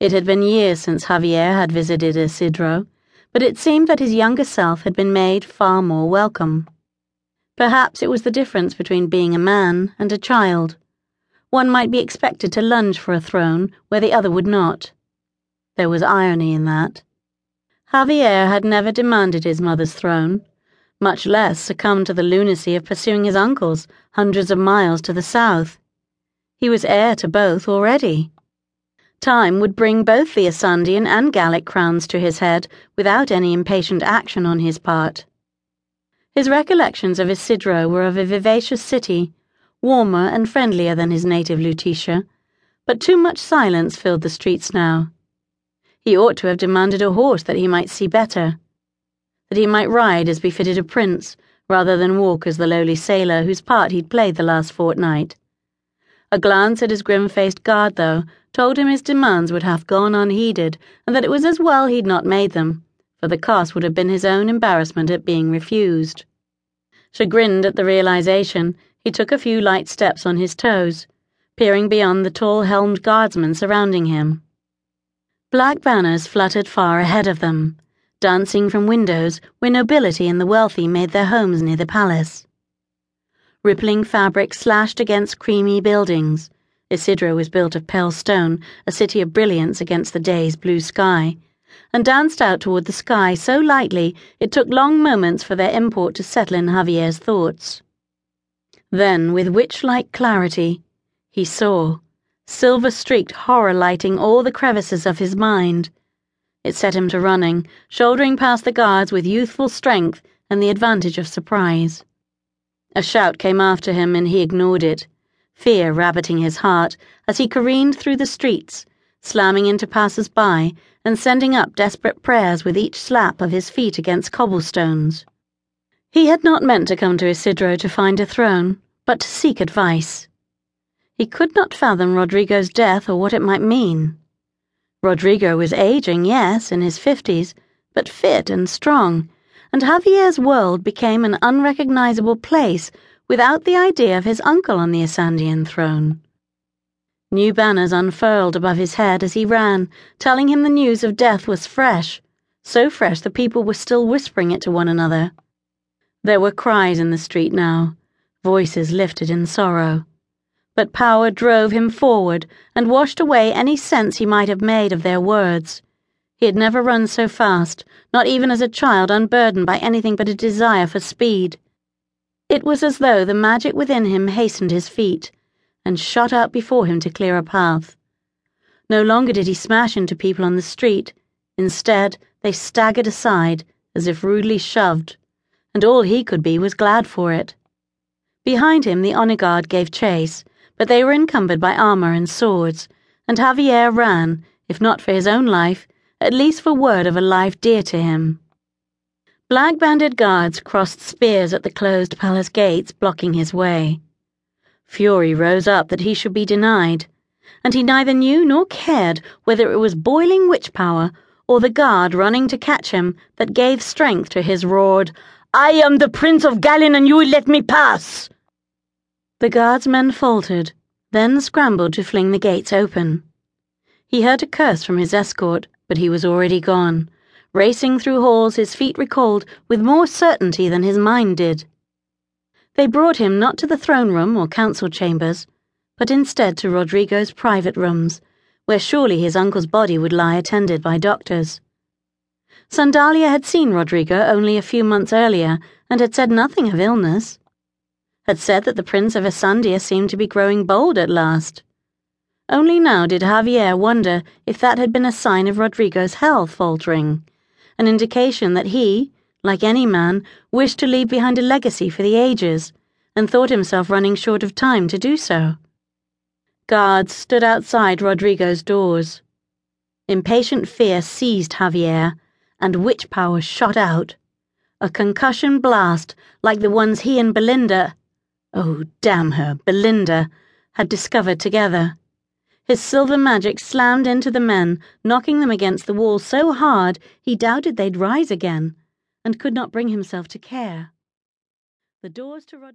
It had been years since Javier had visited Isidro, but it seemed that his younger self had been made far more welcome. Perhaps it was the difference between being a man and a child. One might be expected to lunge for a throne where the other would not. There was irony in that. Javier had never demanded his mother's throne, much less succumbed to the lunacy of pursuing his uncles hundreds of miles to the south. He was heir to both already. Time would bring both the Asandian and Gallic crowns to his head without any impatient action on his part. His recollections of Isidro were of a vivacious city, warmer and friendlier than his native Lutetia, but too much silence filled the streets now. He ought to have demanded a horse that he might see better, that he might ride as befitted a prince, rather than walk as the lowly sailor whose part he'd played the last fortnight. A glance at his grim faced guard, though, told him his demands would have gone unheeded, and that it was as well he'd not made them, for the cost would have been his own embarrassment at being refused. Chagrined at the realization, he took a few light steps on his toes, peering beyond the tall helmed guardsmen surrounding him. Black banners fluttered far ahead of them, dancing from windows where nobility and the wealthy made their homes near the palace. Rippling fabric slashed against creamy buildings, Isidro was built of pale stone, a city of brilliance against the day's blue sky, and danced out toward the sky so lightly it took long moments for their import to settle in Javier's thoughts. Then, with witch like clarity, he saw, silver streaked horror lighting all the crevices of his mind. It set him to running, shouldering past the guards with youthful strength and the advantage of surprise. A shout came after him, and he ignored it fear rabbiting his heart as he careened through the streets, slamming into passers by and sending up desperate prayers with each slap of his feet against cobblestones. He had not meant to come to Isidro to find a throne, but to seek advice. He could not fathom Rodrigo's death or what it might mean. Rodrigo was aging, yes, in his fifties, but fit and strong, and Javier's world became an unrecognizable place without the idea of his uncle on the Asandian throne. New banners unfurled above his head as he ran, telling him the news of death was fresh, so fresh the people were still whispering it to one another. There were cries in the street now, voices lifted in sorrow. But power drove him forward and washed away any sense he might have made of their words. He had never run so fast, not even as a child unburdened by anything but a desire for speed. It was as though the magic within him hastened his feet and shot out before him to clear a path. No longer did he smash into people on the street. Instead, they staggered aside as if rudely shoved, and all he could be was glad for it. Behind him, the honor guard gave chase, but they were encumbered by armor and swords, and Javier ran, if not for his own life, at least for word of a life dear to him. Black banded guards crossed spears at the closed palace gates, blocking his way. Fury rose up that he should be denied, and he neither knew nor cared whether it was boiling witch power or the guard running to catch him that gave strength to his roared, I am the Prince of Gallien and you will let me pass! The guardsmen faltered, then scrambled to fling the gates open. He heard a curse from his escort, but he was already gone racing through halls his feet recalled with more certainty than his mind did. They brought him not to the throne room or council chambers, but instead to Rodrigo's private rooms, where surely his uncle's body would lie attended by doctors. Sandalia had seen Rodrigo only a few months earlier and had said nothing of illness. Had said that the Prince of Asandia seemed to be growing bold at last. Only now did Javier wonder if that had been a sign of Rodrigo's health faltering an indication that he, like any man, wished to leave behind a legacy for the ages, and thought himself running short of time to do so. Guards stood outside Rodrigo's doors. Impatient fear seized Javier, and witch power shot out. A concussion blast like the ones he and Belinda, oh, damn her, Belinda, had discovered together. His silver magic slammed into the men, knocking them against the wall so hard he doubted they'd rise again, and could not bring himself to care. The doors to Rodrigo.